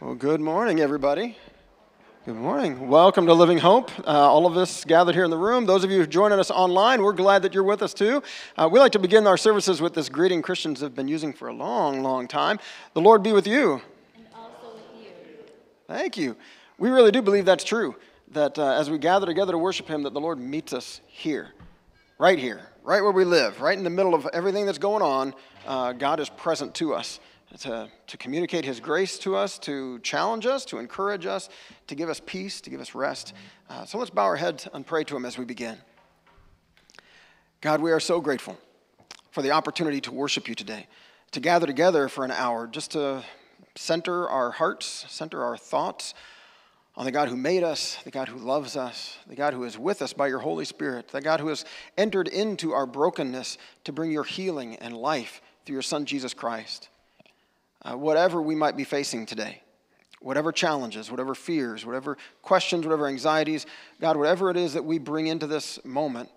Well, good morning, everybody. Good morning. Welcome to Living Hope. Uh, all of us gathered here in the room. Those of you who joining us online, we're glad that you're with us too. Uh, we like to begin our services with this greeting Christians have been using for a long, long time. The Lord be with you. And also with you. Thank you. We really do believe that's true. That uh, as we gather together to worship Him, that the Lord meets us here, right here, right where we live, right in the middle of everything that's going on. Uh, God is present to us to, to communicate His grace to us, to challenge us, to encourage us, to give us peace, to give us rest. Uh, so let's bow our heads and pray to Him as we begin. God, we are so grateful for the opportunity to worship you today, to gather together for an hour, just to center our hearts, center our thoughts on the God who made us, the God who loves us, the God who is with us by your Holy Spirit, the God who has entered into our brokenness to bring your healing and life through your Son, Jesus Christ uh, whatever we might be facing today, whatever challenges, whatever fears, whatever questions, whatever anxieties, God, whatever it is that we bring into this moment,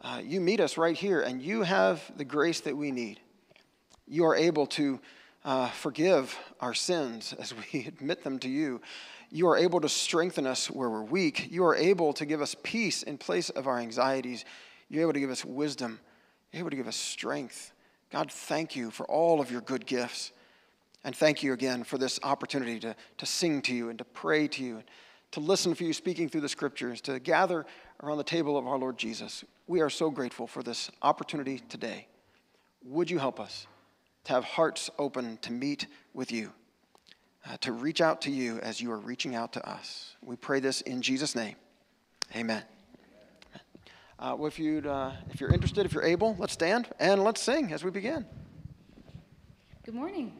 uh, you meet us right here and you have the grace that we need. You are able to uh, forgive our sins as we admit them to you. You are able to strengthen us where we're weak. You are able to give us peace in place of our anxieties. You're able to give us wisdom. You're able to give us strength. God, thank you for all of your good gifts. And thank you again for this opportunity to, to sing to you and to pray to you, and to listen for you speaking through the scriptures, to gather around the table of our Lord Jesus. We are so grateful for this opportunity today. Would you help us to have hearts open to meet with you, uh, to reach out to you as you are reaching out to us? We pray this in Jesus' name. Amen. Uh, well, if, you'd, uh, if you're interested, if you're able, let's stand and let's sing as we begin. Good morning.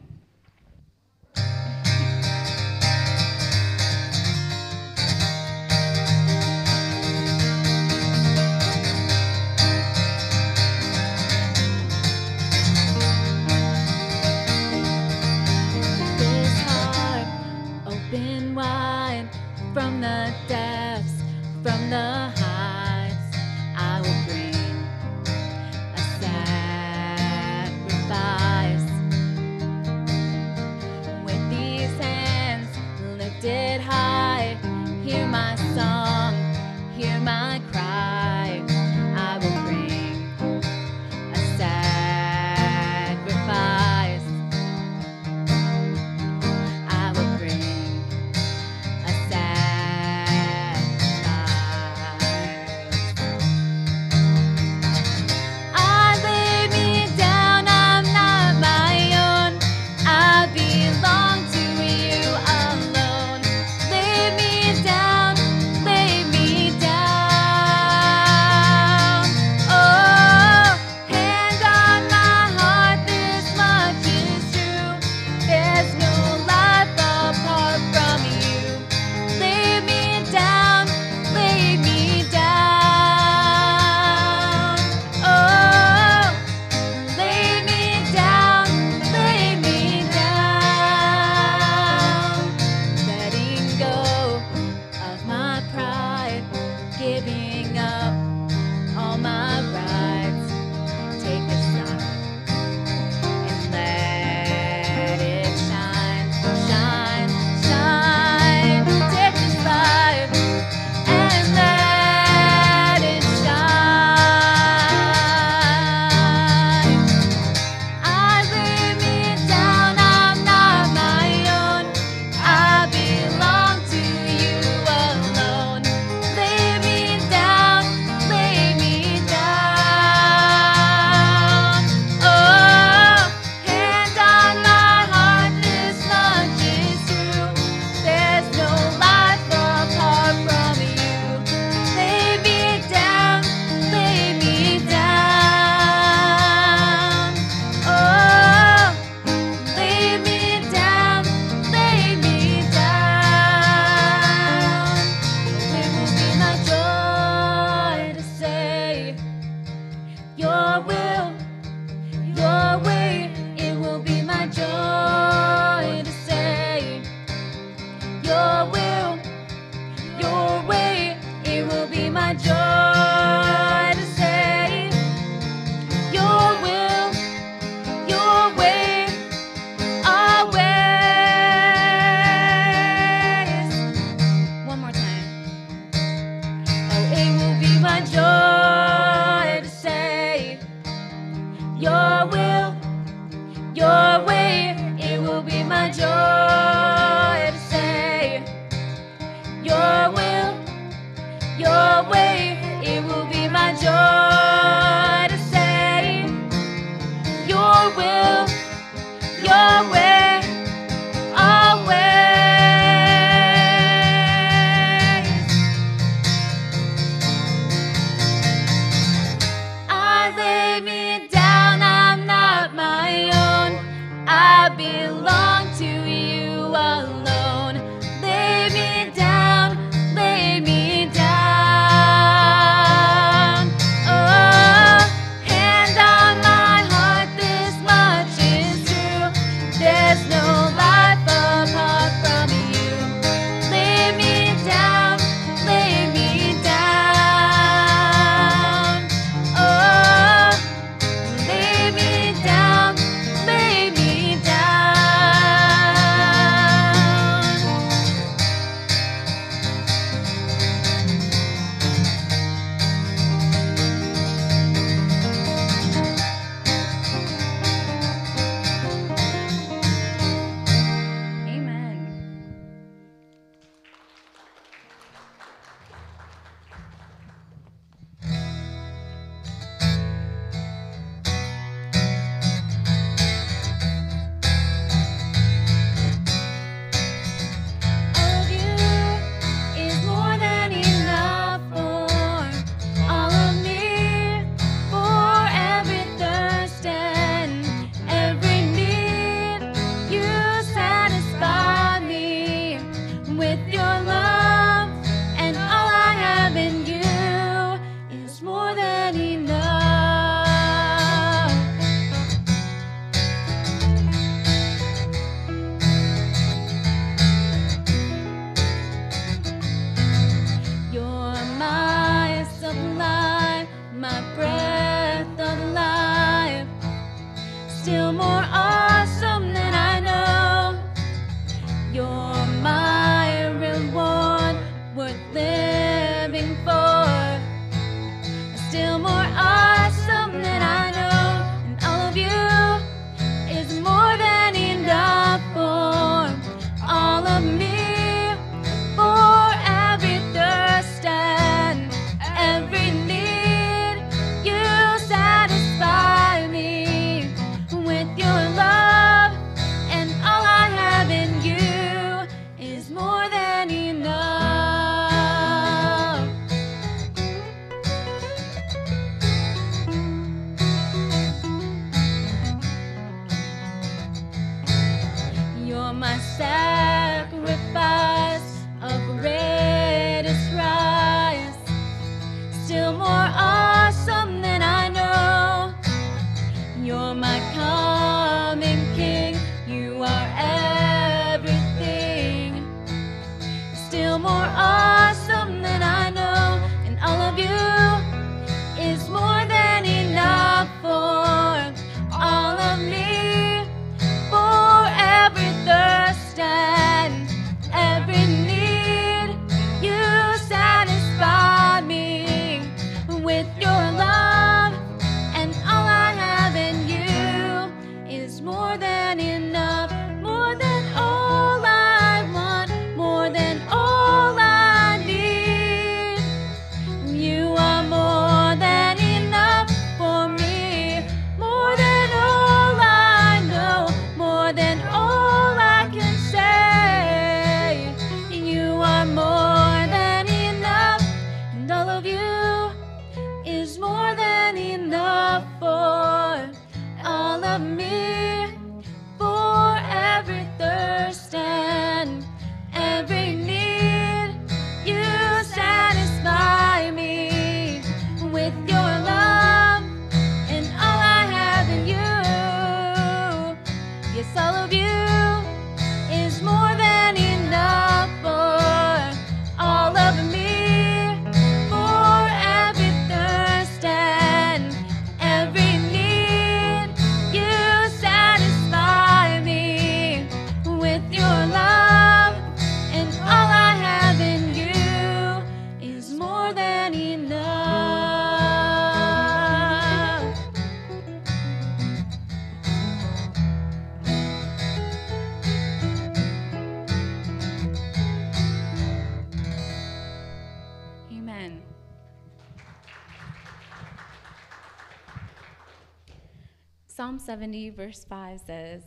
Psalm 70, verse 5 says,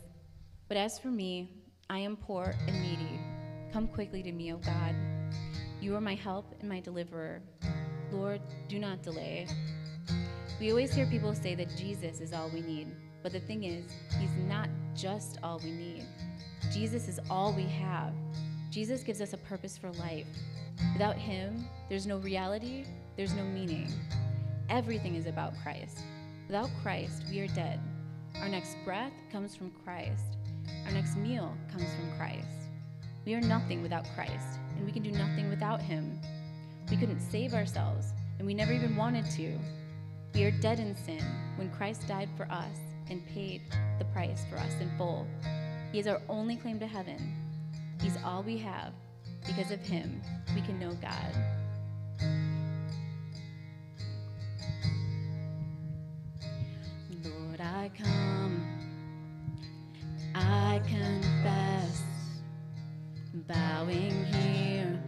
But as for me, I am poor and needy. Come quickly to me, O God. You are my help and my deliverer. Lord, do not delay. We always hear people say that Jesus is all we need, but the thing is, He's not just all we need. Jesus is all we have. Jesus gives us a purpose for life. Without Him, there's no reality, there's no meaning. Everything is about Christ. Without Christ, we are dead. Our next breath comes from Christ. Our next meal comes from Christ. We are nothing without Christ, and we can do nothing without Him. We couldn't save ourselves, and we never even wanted to. We are dead in sin when Christ died for us and paid the price for us in full. He is our only claim to heaven. He's all we have. Because of Him, we can know God. I come, I confess, bowing here,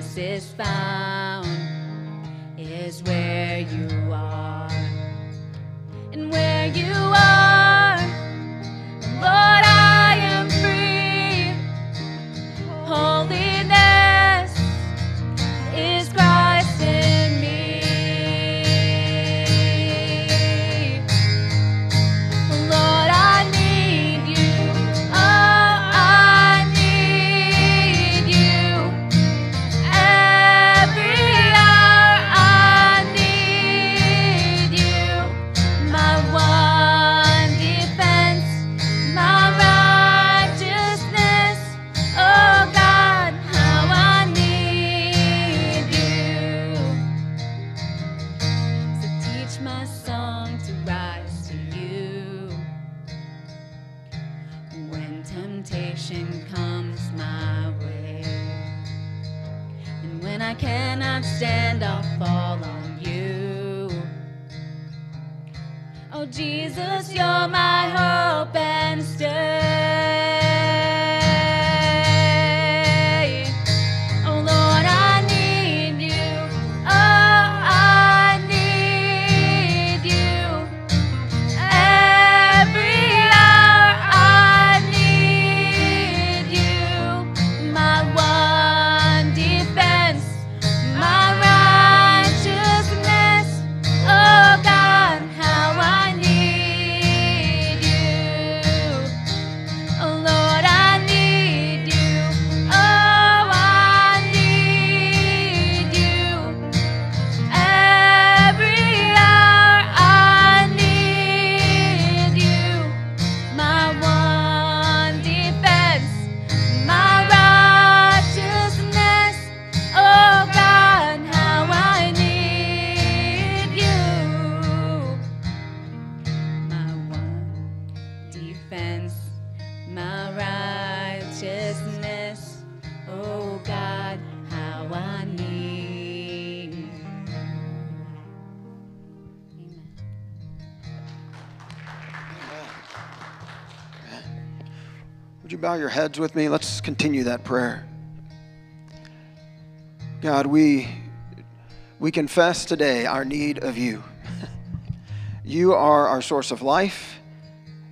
Grace is found is where you are. And where you are, bow your heads with me? Let's continue that prayer. God, we, we confess today our need of you. You are our source of life.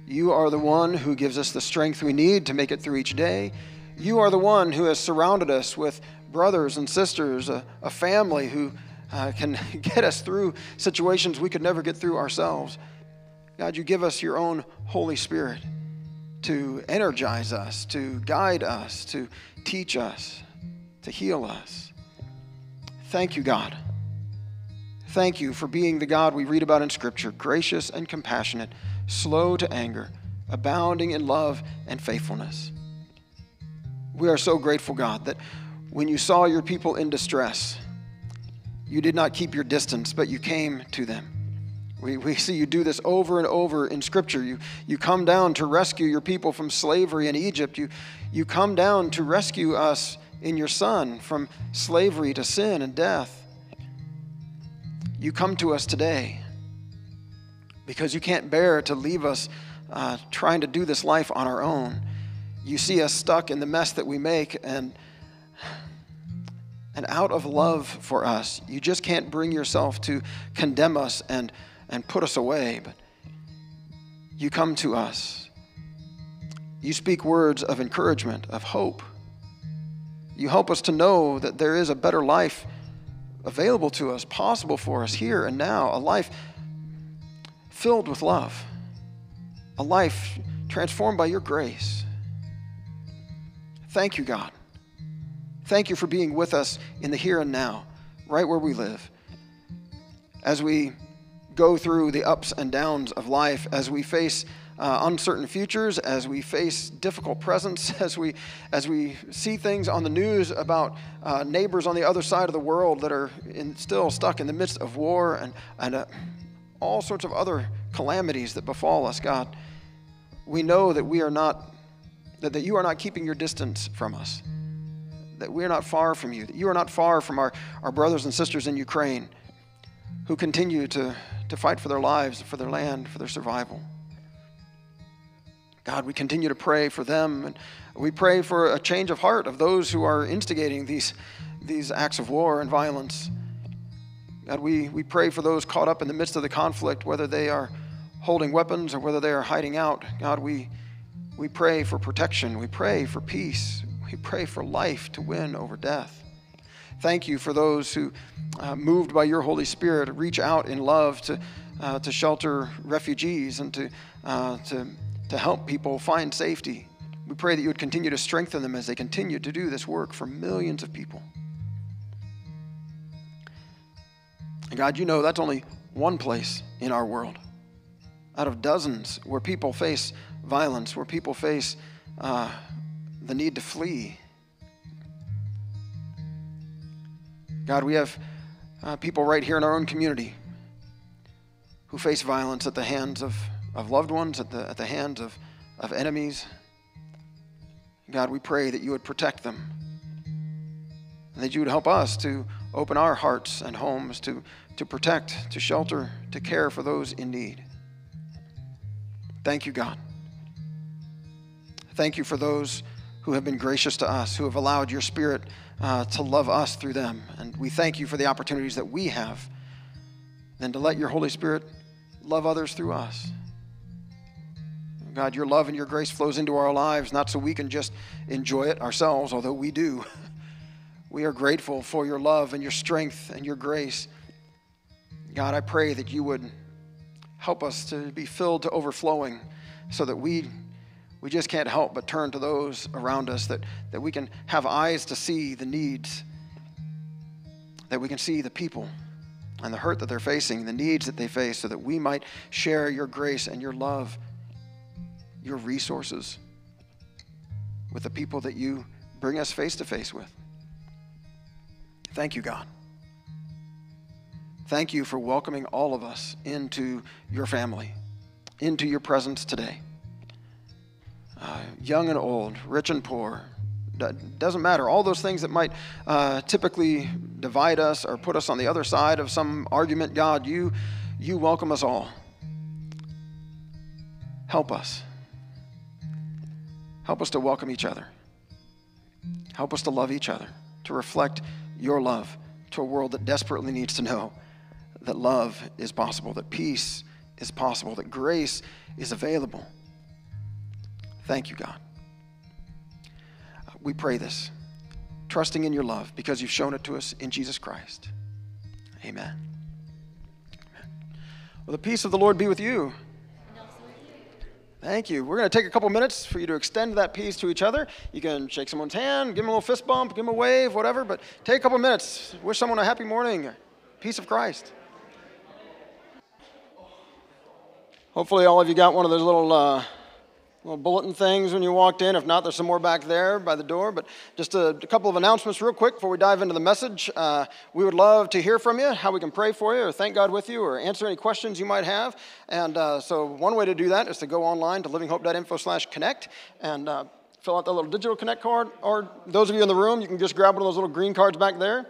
You are the one who gives us the strength we need to make it through each day. You are the one who has surrounded us with brothers and sisters, a, a family who uh, can get us through situations we could never get through ourselves. God, you give us your own Holy Spirit to energize us, to guide us, to teach us, to heal us. Thank you, God. Thank you for being the God we read about in Scripture, gracious and compassionate, slow to anger, abounding in love and faithfulness. We are so grateful, God, that when you saw your people in distress, you did not keep your distance, but you came to them. We, we see you do this over and over in Scripture. You, you come down to rescue your people from slavery in Egypt. You, you come down to rescue us in your Son from slavery to sin and death. You come to us today because you can't bear to leave us uh, trying to do this life on our own. You see us stuck in the mess that we make, and, and out of love for us, you just can't bring yourself to condemn us and and put us away, but you come to us. You speak words of encouragement, of hope. You help us to know that there is a better life available to us, possible for us here and now, a life filled with love, a life transformed by your grace. Thank you, God. Thank you for being with us in the here and now, right where we live. As we go through the ups and downs of life, as we face uh, uncertain futures, as we face difficult presents, as we, as we see things on the news about uh, neighbors on the other side of the world that are in, still stuck in the midst of war and, and uh, all sorts of other calamities that befall us, God, we know that we are not, that, that you are not keeping your distance from us, that we are not far from you, that you are not far from our, our brothers and sisters in Ukraine who continue to, to fight for their lives, for their land, for their survival. God, we continue to pray for them, and we pray for a change of heart of those who are instigating these, these acts of war and violence. God, we, we pray for those caught up in the midst of the conflict, whether they are holding weapons or whether they are hiding out. God, we, we pray for protection. We pray for peace. We pray for life to win over death. Thank you for those who, uh, moved by your Holy Spirit, reach out in love to, uh, to shelter refugees and to, uh, to, to help people find safety. We pray that you would continue to strengthen them as they continue to do this work for millions of people. And God, you know that's only one place in our world out of dozens where people face violence, where people face uh, the need to flee God, we have uh, people right here in our own community who face violence at the hands of, of loved ones, at the, at the hands of, of enemies. God, we pray that you would protect them and that you would help us to open our hearts and homes to, to protect, to shelter, to care for those in need. Thank you, God. Thank you for those who have been gracious to us, who have allowed your Spirit uh, to love us through them. And we thank you for the opportunities that we have, then to let your Holy Spirit love others through us. God, your love and your grace flows into our lives, not so we can just enjoy it ourselves, although we do. We are grateful for your love and your strength and your grace. God, I pray that you would help us to be filled to overflowing so that we we just can't help but turn to those around us that, that we can have eyes to see the needs, that we can see the people and the hurt that they're facing, the needs that they face, so that we might share your grace and your love, your resources with the people that you bring us face to face with. Thank you, God. Thank you for welcoming all of us into your family, into your presence today uh, young and old, rich and poor. Doesn't matter. All those things that might uh, typically divide us or put us on the other side of some argument, God, you, you welcome us all. Help us. Help us to welcome each other. Help us to love each other, to reflect your love to a world that desperately needs to know that love is possible, that peace is possible, that grace is available. Thank you, God. We pray this, trusting in your love because you've shown it to us in Jesus Christ. Amen. Well, the peace of the Lord be with you. Thank you. We're going to take a couple minutes for you to extend that peace to each other. You can shake someone's hand, give them a little fist bump, give them a wave, whatever, but take a couple minutes. Wish someone a happy morning. Peace of Christ. Hopefully, all of you got one of those little, uh, little bulletin things when you walked in. If not, there's some more back there by the door. But just a, a couple of announcements, real quick, before we dive into the message. Uh, we would love to hear from you, how we can pray for you, or thank God with you, or answer any questions you might have. And uh, so, one way to do that is to go online to livinghope.info/connect and uh, fill out that little digital connect card. Or those of you in the room, you can just grab one of those little green cards back there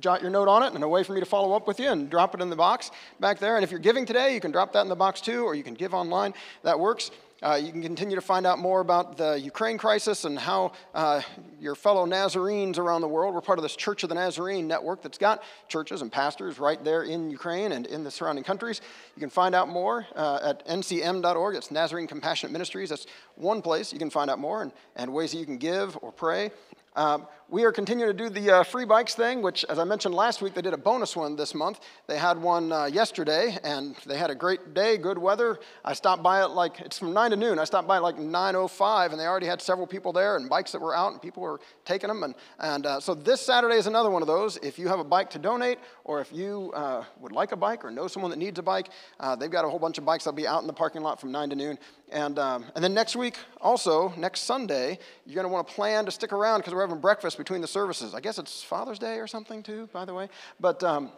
jot your note on it and a way for me to follow up with you and drop it in the box back there. And if you're giving today, you can drop that in the box too, or you can give online. That works. Uh, you can continue to find out more about the Ukraine crisis and how uh, your fellow Nazarenes around the world, we're part of this Church of the Nazarene network that's got churches and pastors right there in Ukraine and in the surrounding countries. You can find out more uh, at ncm.org. It's Nazarene Compassionate Ministries. That's one place you can find out more and, and ways that you can give or pray. Um, we are continuing to do the uh, free bikes thing, which, as I mentioned last week, they did a bonus one this month. They had one uh, yesterday, and they had a great day, good weather. I stopped by it like, it's from 9 to noon. I stopped by at like 9.05, and they already had several people there and bikes that were out, and people were taking them. And, and uh, so this Saturday is another one of those. If you have a bike to donate, or if you uh, would like a bike or know someone that needs a bike, uh, they've got a whole bunch of bikes that'll be out in the parking lot from 9 to noon. And, um, and then next week, also, next Sunday, you're going to want to plan to stick around because we're having breakfast between the services. I guess it's Father's Day or something, too, by the way. But um,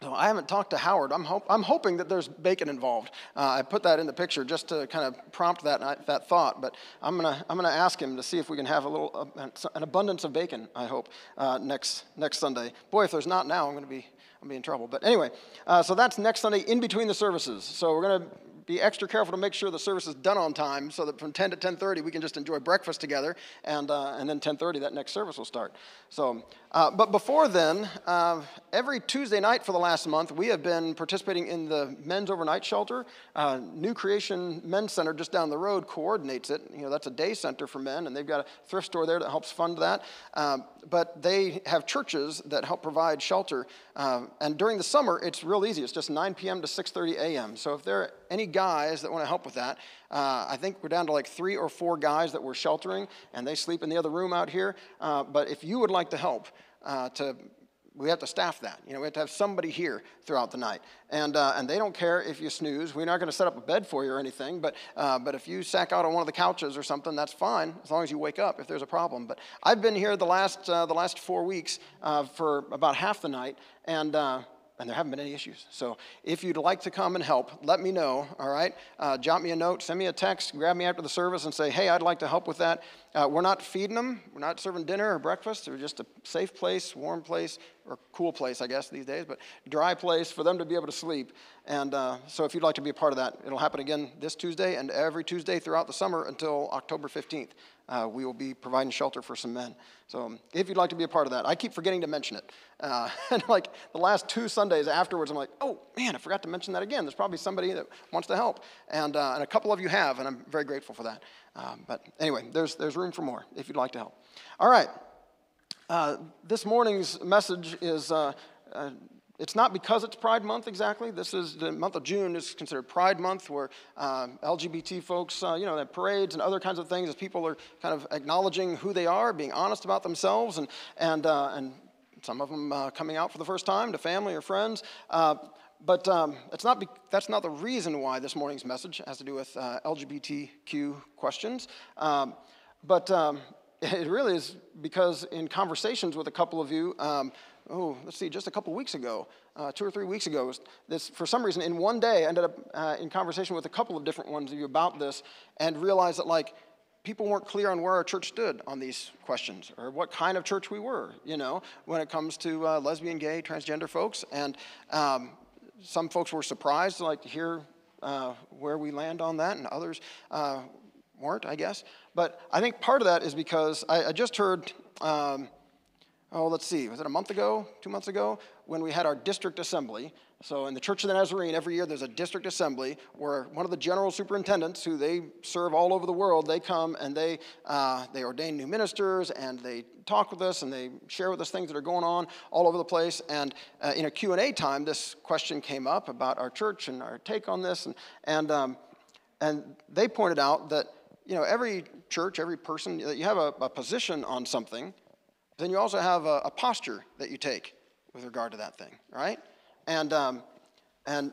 so I haven't talked to Howard. I'm, hope, I'm hoping that there's bacon involved. Uh, I put that in the picture just to kind of prompt that, that thought. But I'm going to I'm gonna ask him to see if we can have a little, uh, an abundance of bacon, I hope, uh, next, next Sunday. Boy, if there's not now, I'm going to be, I'm be in trouble. But anyway, uh, so that's next Sunday in between the services. So we're going to be extra careful to make sure the service is done on time so that from 10 to 10.30 we can just enjoy breakfast together and, uh, and then 10.30 that next service will start so uh, but before then uh, every tuesday night for the last month we have been participating in the men's overnight shelter. Uh, new creation men's center just down the road coordinates it. You know that's a day center for men and they've got a thrift store there that helps fund that. Um, but they have churches that help provide shelter. Um, and during the summer it's real easy. It's just 9 p.m to 6.30 a.m so if there are any guys that want to help with that. Uh, I think we're down to like three or four guys that we're sheltering, and they sleep in the other room out here. Uh, but if you would like to help, uh, to we have to staff that. You know, we have to have somebody here throughout the night. And, uh, and they don't care if you snooze. We're not going to set up a bed for you or anything, but, uh, but if you sack out on one of the couches or something, that's fine, as long as you wake up if there's a problem. But I've been here the last, uh, the last four weeks uh, for about half the night, and uh, and there haven't been any issues. So if you'd like to come and help, let me know, all right? Uh, jot me a note, send me a text, grab me after the service and say, hey, I'd like to help with that. Uh, we're not feeding them, we're not serving dinner or breakfast. We're just a safe place, warm place, or cool place, I guess, these days, but dry place for them to be able to sleep. And uh, so if you'd like to be a part of that, it'll happen again this Tuesday and every Tuesday throughout the summer until October 15th uh, we will be providing shelter for some men. So um, if you'd like to be a part of that, I keep forgetting to mention it. Uh, and like the last two Sundays afterwards, I'm like, oh man, I forgot to mention that again. There's probably somebody that wants to help. And, uh, and a couple of you have, and I'm very grateful for that. Um, but anyway, there's, there's room for more if you'd like to help. All right. Uh, this morning's message is uh, uh, it's not because it's Pride Month exactly. This is the month of June is considered Pride Month, where um, LGBT folks, uh, you know, have parades and other kinds of things as people are kind of acknowledging who they are, being honest about themselves, and and uh, and some of them uh, coming out for the first time to family or friends. Uh, but um, it's not be- that's not the reason why this morning's message has to do with uh, LGBTQ questions. Um, but um, it really is because in conversations with a couple of you, um, oh, let's see, just a couple weeks ago, uh, two or three weeks ago, this, for some reason, in one day, I ended up uh, in conversation with a couple of different ones of you about this and realized that, like, people weren't clear on where our church stood on these questions or what kind of church we were, you know, when it comes to uh, lesbian, gay, transgender folks. And um, some folks were surprised, like, to hear uh, where we land on that, and others uh, weren't, I guess. But I think part of that is because I, I just heard. Um, oh, let's see, was it a month ago, two months ago, when we had our district assembly. So in the Church of the Nazarene, every year there's a district assembly where one of the general superintendents, who they serve all over the world, they come and they, uh, they ordain new ministers and they talk with us and they share with us things that are going on all over the place. And uh, in a Q&A time, this question came up about our church and our take on this. And, and um, and they pointed out that you know every church, every person, that you have a, a position on something, then you also have a, a, posture that you take with regard to that thing, right? And um, and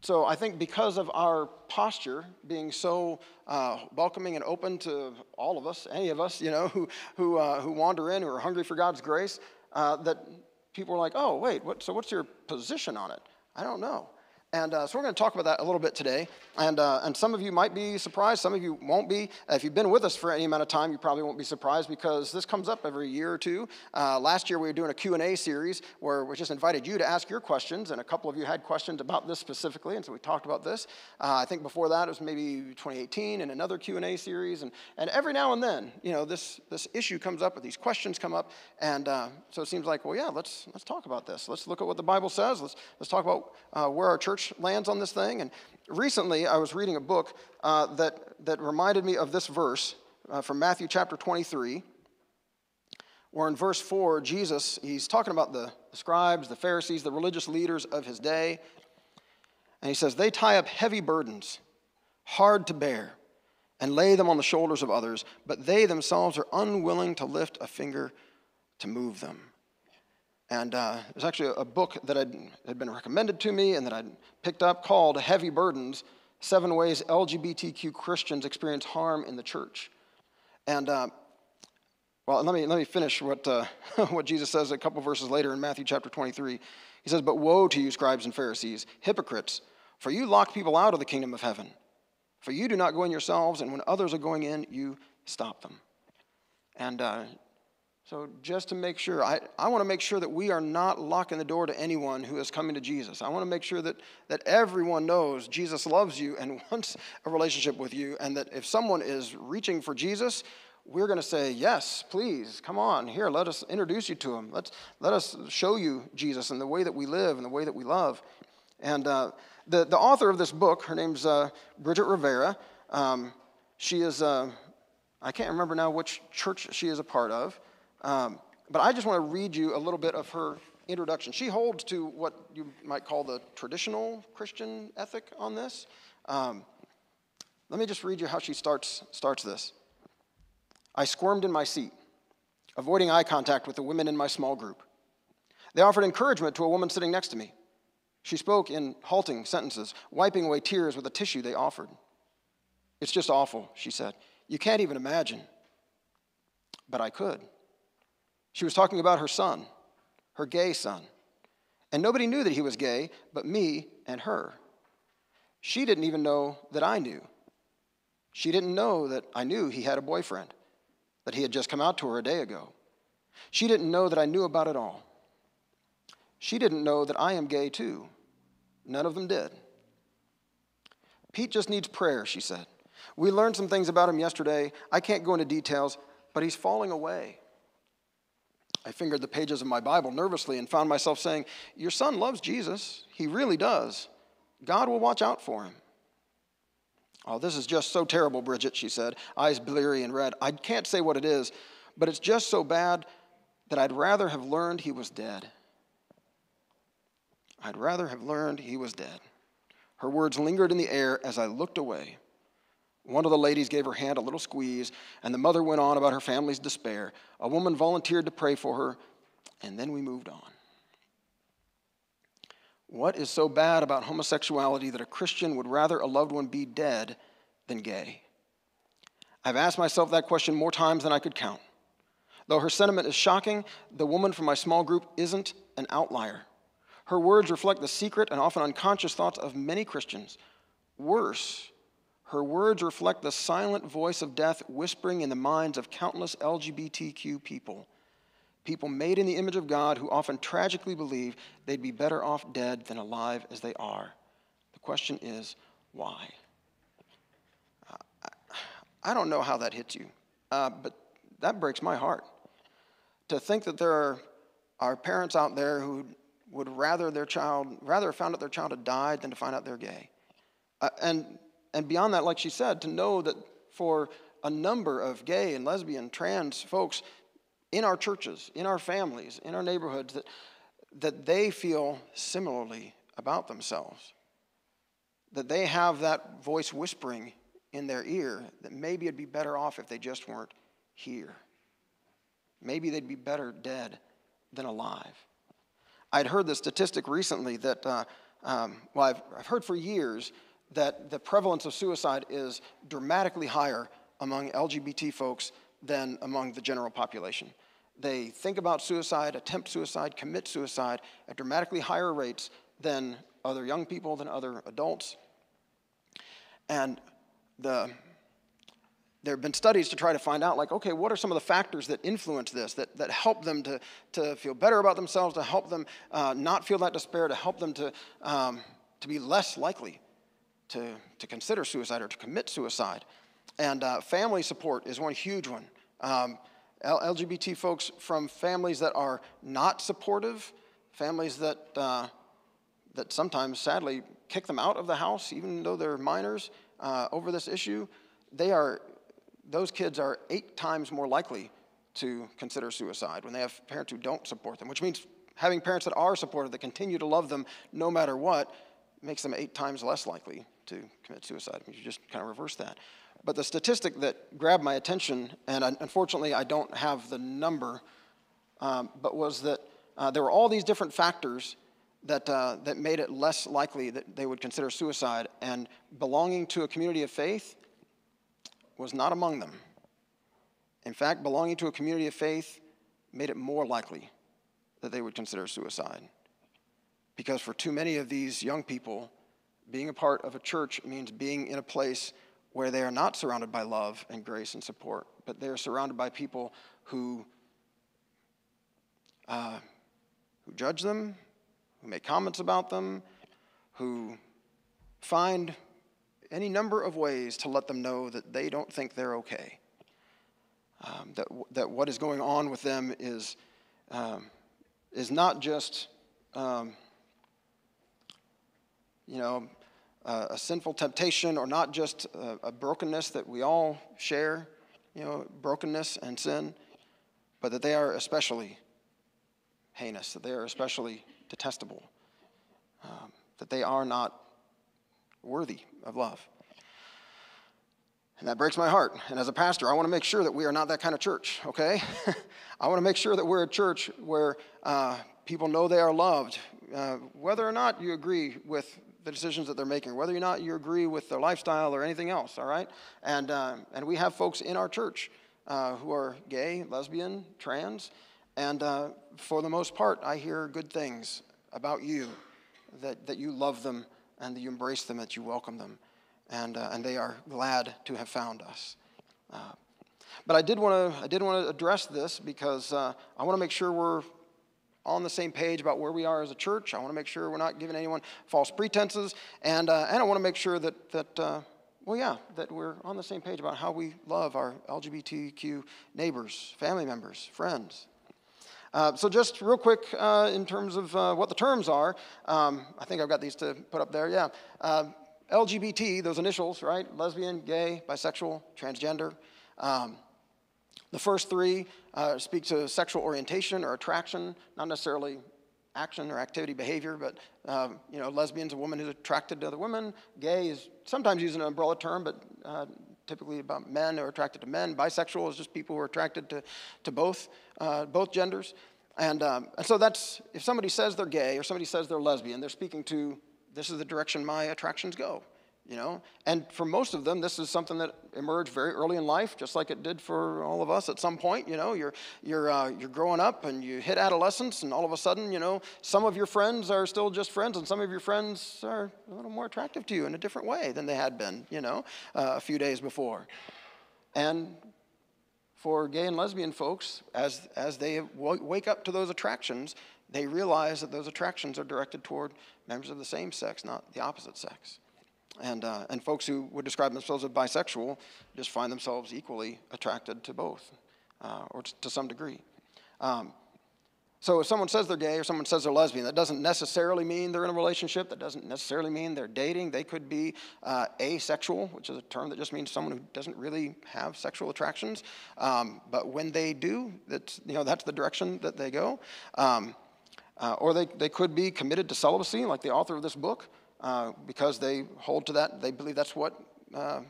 so I think because of our posture being so uh, welcoming and open to all of us, any of us, you know, who, who, uh, who wander in, who are hungry for God's grace, uh, that people are like, oh, wait, what, so what's your position on it? I don't know. And uh, so we're going to talk about that a little bit today. And, uh, and some of you might be surprised, some of you won't be. If you've been with us for any amount of time, you probably won't be surprised because this comes up every year or two. Uh, last year we were doing a Q&A series where we just invited you to ask your questions, and a couple of you had questions about this specifically, and so we talked about this. Uh, I think before that it was maybe 2018 and another Q&A series. And, and every now and then, you know, this, this issue comes up, or these questions come up, and uh, so it seems like, well, yeah, let's, let's talk about this. Let's look at what the Bible says. Let's, let's talk about uh, where our church church lands on this thing. And recently, I was reading a book uh, that, that reminded me of this verse uh, from Matthew chapter 23, where in verse 4, Jesus, he's talking about the, the scribes, the Pharisees, the religious leaders of his day. And he says, They tie up heavy burdens, hard to bear, and lay them on the shoulders of others, but they themselves are unwilling to lift a finger to move them. And uh, there's actually a book that I'd, had been recommended to me and that I'd picked up called Heavy Burdens Seven Ways LGBTQ Christians Experience Harm in the Church. And, uh, well, let me, let me finish what, uh, what Jesus says a couple verses later in Matthew chapter 23. He says, But woe to you, scribes and Pharisees, hypocrites, for you lock people out of the kingdom of heaven. For you do not go in yourselves, and when others are going in, you stop them. And uh, so, just to make sure, I, I want to make sure that we are not locking the door to anyone who is coming to Jesus. I want to make sure that, that everyone knows Jesus loves you and wants a relationship with you, and that if someone is reaching for Jesus, we're going to say, Yes, please, come on, here, let us introduce you to him. Let's, let us show you Jesus and the way that we live and the way that we love. And uh, the, the author of this book, her name's uh, Bridget Rivera. Um, she is, uh, I can't remember now which church she is a part of. Um, but I just want to read you a little bit of her introduction. She holds to what you might call the traditional Christian ethic on this. Um, let me just read you how she starts, starts this. I squirmed in my seat, avoiding eye contact with the women in my small group. They offered encouragement to a woman sitting next to me. She spoke in halting sentences, wiping away tears with a tissue they offered. It's just awful, she said. You can't even imagine. But I could. She was talking about her son, her gay son. And nobody knew that he was gay but me and her. She didn't even know that I knew. She didn't know that I knew he had a boyfriend, that he had just come out to her a day ago. She didn't know that I knew about it all. She didn't know that I am gay too. None of them did. Pete just needs prayer, she said. We learned some things about him yesterday. I can't go into details, but he's falling away. I fingered the pages of my Bible nervously and found myself saying, Your son loves Jesus. He really does. God will watch out for him. Oh, this is just so terrible, Bridget, she said, eyes bleary and red. I can't say what it is, but it's just so bad that I'd rather have learned he was dead. I'd rather have learned he was dead. Her words lingered in the air as I looked away. One of the ladies gave her hand a little squeeze, and the mother went on about her family's despair. A woman volunteered to pray for her, and then we moved on. What is so bad about homosexuality that a Christian would rather a loved one be dead than gay? I've asked myself that question more times than I could count. Though her sentiment is shocking, the woman from my small group isn't an outlier. Her words reflect the secret and often unconscious thoughts of many Christians. Worse, her words reflect the silent voice of death whispering in the minds of countless LGBTQ people, people made in the image of God who often tragically believe they'd be better off dead than alive as they are. The question is, why? I don't know how that hits you, uh, but that breaks my heart. To think that there are, are parents out there who would rather their child, rather found out their child had died than to find out they're gay. Uh, and and beyond that, like she said, to know that for a number of gay and lesbian, trans folks in our churches, in our families, in our neighborhoods, that, that they feel similarly about themselves. That they have that voice whispering in their ear that maybe it'd be better off if they just weren't here. Maybe they'd be better dead than alive. I'd heard the statistic recently that, uh, um, well, I've, I've heard for years that the prevalence of suicide is dramatically higher among LGBT folks than among the general population. They think about suicide, attempt suicide, commit suicide at dramatically higher rates than other young people, than other adults. And the, there have been studies to try to find out, like, okay, what are some of the factors that influence this, that, that help them to, to feel better about themselves, to help them uh, not feel that despair, to help them to, um, to be less likely to, to consider suicide or to commit suicide. And uh, family support is one huge one. Um, LGBT folks from families that are not supportive, families that, uh, that sometimes sadly kick them out of the house, even though they're minors, uh, over this issue, they are, those kids are eight times more likely to consider suicide when they have parents who don't support them, which means having parents that are supportive, that continue to love them no matter what, makes them eight times less likely to commit suicide. You just kind of reverse that. But the statistic that grabbed my attention, and unfortunately I don't have the number, um, but was that uh, there were all these different factors that, uh, that made it less likely that they would consider suicide, and belonging to a community of faith was not among them. In fact, belonging to a community of faith made it more likely that they would consider suicide. Because for too many of these young people, being a part of a church means being in a place where they are not surrounded by love and grace and support, but they are surrounded by people who, uh, who judge them, who make comments about them, who find any number of ways to let them know that they don't think they're okay. Um, that, that what is going on with them is, um, is not just, um, you know, a sinful temptation or not just a, a brokenness that we all share, you know, brokenness and sin, but that they are especially heinous, that they are especially detestable, um, that they are not worthy of love. And that breaks my heart. And as a pastor, I want to make sure that we are not that kind of church, okay? I want to make sure that we're a church where uh, people know they are loved, uh, whether or not you agree with the decisions that they're making, whether or not you agree with their lifestyle or anything else, all right? And, uh, and we have folks in our church uh, who are gay, lesbian, trans, and uh, for the most part, I hear good things about you, that, that you love them and that you embrace them, that you welcome them, and, uh, and they are glad to have found us. Uh, but I did want to I did want to address this because uh, I want to make sure we're on the same page about where we are as a church. I want to make sure we're not giving anyone false pretenses, and uh, and I want to make sure that that uh, well, yeah, that we're on the same page about how we love our LGBTQ neighbors, family members, friends. Uh, so just real quick uh, in terms of uh, what the terms are, um, I think I've got these to put up there, yeah. Uh, LGBT, those initials, right? Lesbian, gay, bisexual, transgender. Um, the first three uh, speak to sexual orientation or attraction, not necessarily action or activity behavior, but um, you know, lesbian's a woman who's attracted to other women. Gay is sometimes used an umbrella term, but uh, typically about men who are attracted to men. Bisexual is just people who are attracted to, to both, uh, both genders. And, um, and so that's, if somebody says they're gay or somebody says they're lesbian, they're speaking to this is the direction my attractions go, you know? And for most of them, this is something that emerged very early in life, just like it did for all of us at some point, you know? You're, you're, uh, you're growing up and you hit adolescence, and all of a sudden, you know, some of your friends are still just friends, and some of your friends are a little more attractive to you in a different way than they had been, you know, uh, a few days before. And for gay and lesbian folks, as, as they wake up to those attractions, they realize that those attractions are directed toward members of the same sex, not the opposite sex. And, uh, and folks who would describe themselves as bisexual just find themselves equally attracted to both, uh, or to some degree. Um, so if someone says they're gay or someone says they're lesbian, that doesn't necessarily mean they're in a relationship. That doesn't necessarily mean they're dating. They could be uh, asexual, which is a term that just means someone who doesn't really have sexual attractions. Um, but when they do, that's, you know, that's the direction that they go. Um, uh, or they, they could be committed to celibacy, like the author of this book, uh, because they hold to that. They believe that's what uh,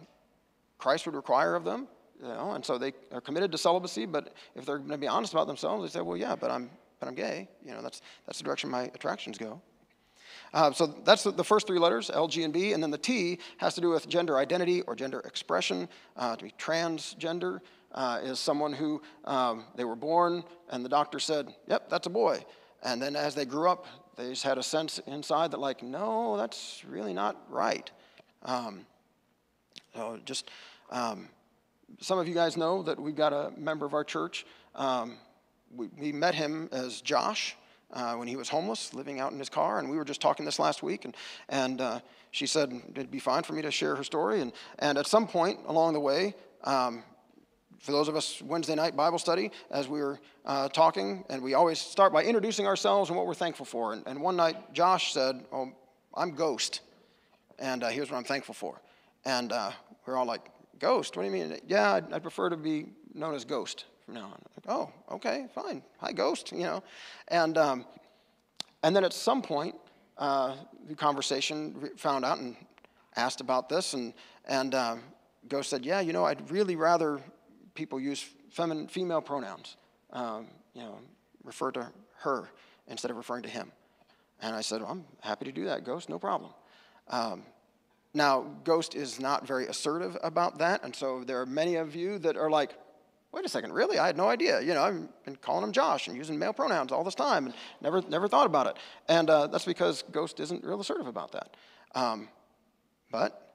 Christ would require of them. You know, and so they are committed to celibacy, but if they're going to be honest about themselves, they say, well, yeah, but I'm, but I'm gay. You know, that's, that's the direction my attractions go. Uh, so that's the first three letters, L, G, and B. And then the T has to do with gender identity or gender expression. Uh, to be transgender uh, is someone who um, they were born and the doctor said, yep, that's a boy. And then as they grew up, they just had a sense inside that, like, no, that's really not right. Um, so just um, some of you guys know that we've got a member of our church. Um, we, we, met him as Josh uh, when he was homeless, living out in his car, and we were just talking this last week, and, and uh, she said it'd be fine for me to share her story. And, and at some point along the way, um, for those of us Wednesday night Bible study, as we were uh, talking, and we always start by introducing ourselves and what we're thankful for. And, and one night, Josh said, "Oh, I'm Ghost, and uh, here's what I'm thankful for." And uh, we're all like, Ghost? What do you mean? Yeah, I'd, I'd prefer to be known as Ghost from now on. Like, oh, okay, fine. Hi, Ghost, you know. And, um, and then at some point, uh, the conversation found out and asked about this, and, and um, Ghost said, yeah, you know, I'd really rather people use feminine, female pronouns, um, you know, refer to her instead of referring to him. And I said, well, I'm happy to do that, Ghost, no problem. Um, now, Ghost is not very assertive about that, and so there are many of you that are like, wait a second, really? I had no idea. You know, I've been calling him Josh and using male pronouns all this time and never, never thought about it. And uh, that's because Ghost isn't real assertive about that. Um, but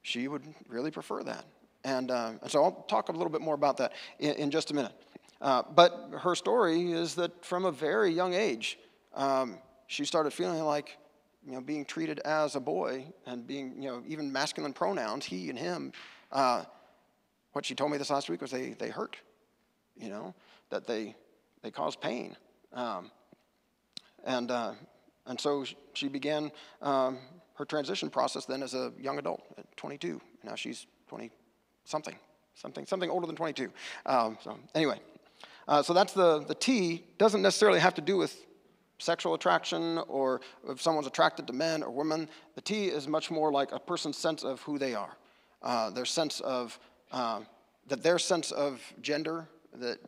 she would really prefer that. And, uh, and, so I'll talk a little bit more about that in, in just a minute. Uh, but her story is that from a very young age, um, she started feeling like you know, being treated as a boy and being, you know, even masculine pronouns, he and him. Uh, what she told me this last week was they, they hurt, you know, that they, they cause pain. Um, and, uh, and so she began um, her transition process then as a young adult at 22. Now she's 20 something, something, something older than 22. Um, so anyway, uh, so that's the, the T, doesn't necessarily have to do with sexual attraction or if someone's attracted to men or women. The T is much more like a person's sense of who they are, uh, their sense of, uh, that their sense of gender that,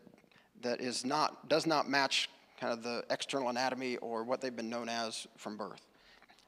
that is not, does not match kind of the external anatomy or what they've been known as from birth.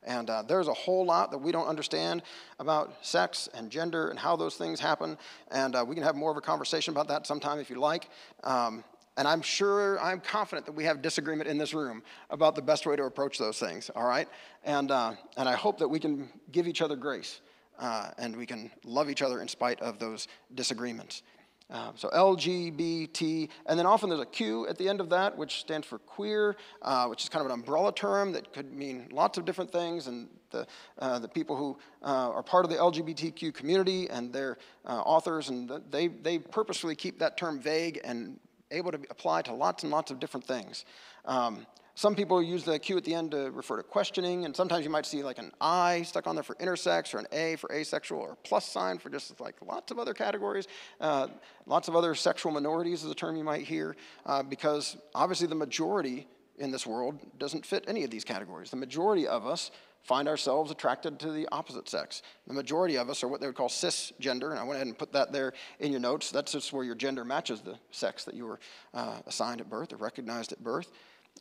And uh, there's a whole lot that we don't understand about sex and gender and how those things happen. And uh, we can have more of a conversation about that sometime if you like. Um, and I'm sure, I'm confident that we have disagreement in this room about the best way to approach those things, all right? And, uh, and I hope that we can give each other grace uh, and we can love each other in spite of those disagreements. Uh, so LGBT, and then often there's a Q at the end of that, which stands for queer, uh, which is kind of an umbrella term that could mean lots of different things. And the, uh, the people who uh, are part of the LGBTQ community and their uh, authors, and the, they, they purposefully keep that term vague and able to apply to lots and lots of different things. Um, some people use the Q at the end to refer to questioning, and sometimes you might see like an I stuck on there for intersex, or an A for asexual, or a plus sign for just like lots of other categories. Uh, lots of other sexual minorities is a term you might hear, uh, because obviously the majority in this world doesn't fit any of these categories. The majority of us find ourselves attracted to the opposite sex. The majority of us are what they would call cisgender, and I went ahead and put that there in your notes. That's just where your gender matches the sex that you were uh, assigned at birth or recognized at birth.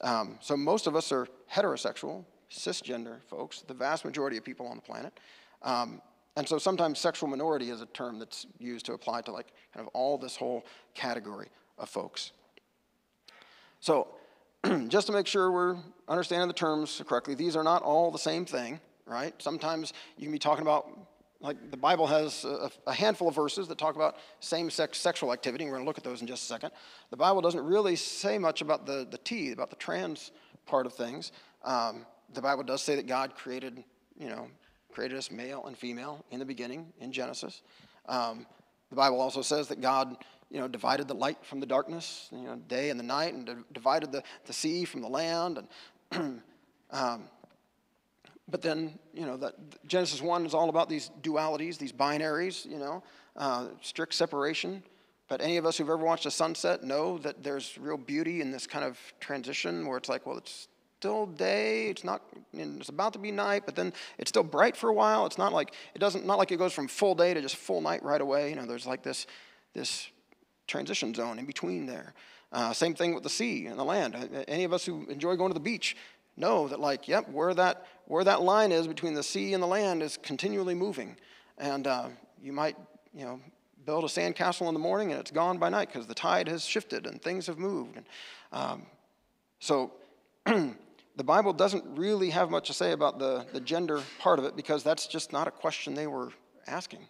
Um, so most of us are heterosexual, cisgender folks, the vast majority of people on the planet. Um, and so sometimes sexual minority is a term that's used to apply to like kind of all this whole category of folks. So just to make sure we're understanding the terms correctly, these are not all the same thing, right? Sometimes you can be talking about, like the Bible has a, a handful of verses that talk about same sex sexual activity, and we're going to look at those in just a second. The Bible doesn't really say much about the, the T, about the trans part of things. Um, the Bible does say that God created, you know, created us male and female in the beginning in Genesis. Um, the Bible also says that God you know, divided the light from the darkness, you know, day and the night, and divided the, the sea from the land. And, um, but then, you know, Genesis 1 is all about these dualities, these binaries, you know, uh, strict separation. But any of us who've ever watched a sunset know that there's real beauty in this kind of transition where it's like, well, it's still day. It's not. It's about to be night, but then it's still bright for a while. It's not like it doesn't. Not like it goes from full day to just full night right away. You know, there's like this this transition zone in between there. Uh, same thing with the sea and the land. Uh, Any of us who enjoy going to the beach know that, like, yep, where that where that line is between the sea and the land is continually moving, and uh, you might, you know, build a sandcastle in the morning and it's gone by night because the tide has shifted and things have moved. And, um, so the Bible doesn't really have much to say about the, the gender part of it because that's just not a question they were asking.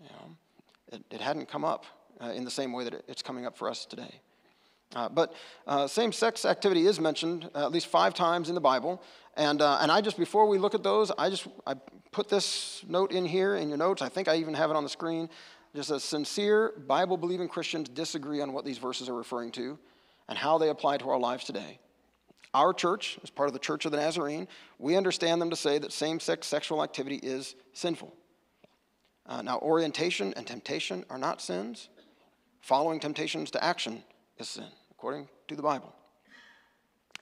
You know, it, it hadn't come up uh, in the same way that it- it's coming up for us today. Uh, but uh, same-sex activity is mentioned uh, at least five times in the Bible, and uh, and I just before we look at those, I just I put this note in here in your notes. I think I even have it on the screen. Just as sincere Bible-believing Christians disagree on what these verses are referring to, and how they apply to our lives today. Our church, as part of the Church of the Nazarene, we understand them to say that same-sex sexual activity is sinful. Uh, now, orientation and temptation are not sins. Following temptations to action is sin, according to the Bible.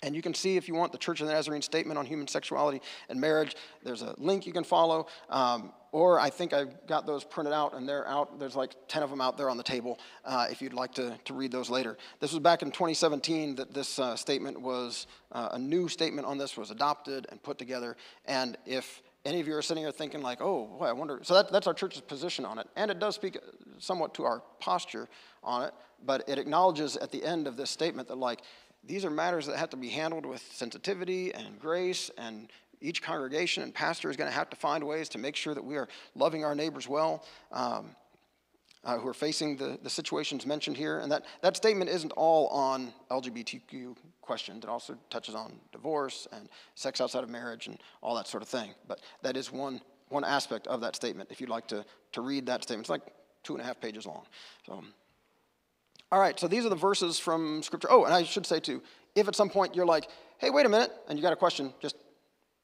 And you can see, if you want, the Church of the Nazarene statement on human sexuality and marriage. There's a link you can follow. Um, or I think I've got those printed out, and they're out. There's like 10 of them out there on the table uh, if you'd like to, to read those later. This was back in 2017 that this uh, statement was, uh, a new statement on this was adopted and put together. And if any of you are sitting here thinking, like, oh, boy, I wonder. So that, that's our church's position on it. And it does speak somewhat to our posture on it, but it acknowledges at the end of this statement that, like, these are matters that have to be handled with sensitivity and grace, and each congregation and pastor is going to have to find ways to make sure that we are loving our neighbors well. Um, uh, who are facing the, the situations mentioned here. And that, that statement isn't all on LGBTQ questions. It also touches on divorce and sex outside of marriage and all that sort of thing. But that is one, one aspect of that statement if you'd like to, to read that statement. It's like two and a half pages long. So, all right, so these are the verses from Scripture. Oh, and I should say too, if at some point you're like, hey, wait a minute, and you got a question, just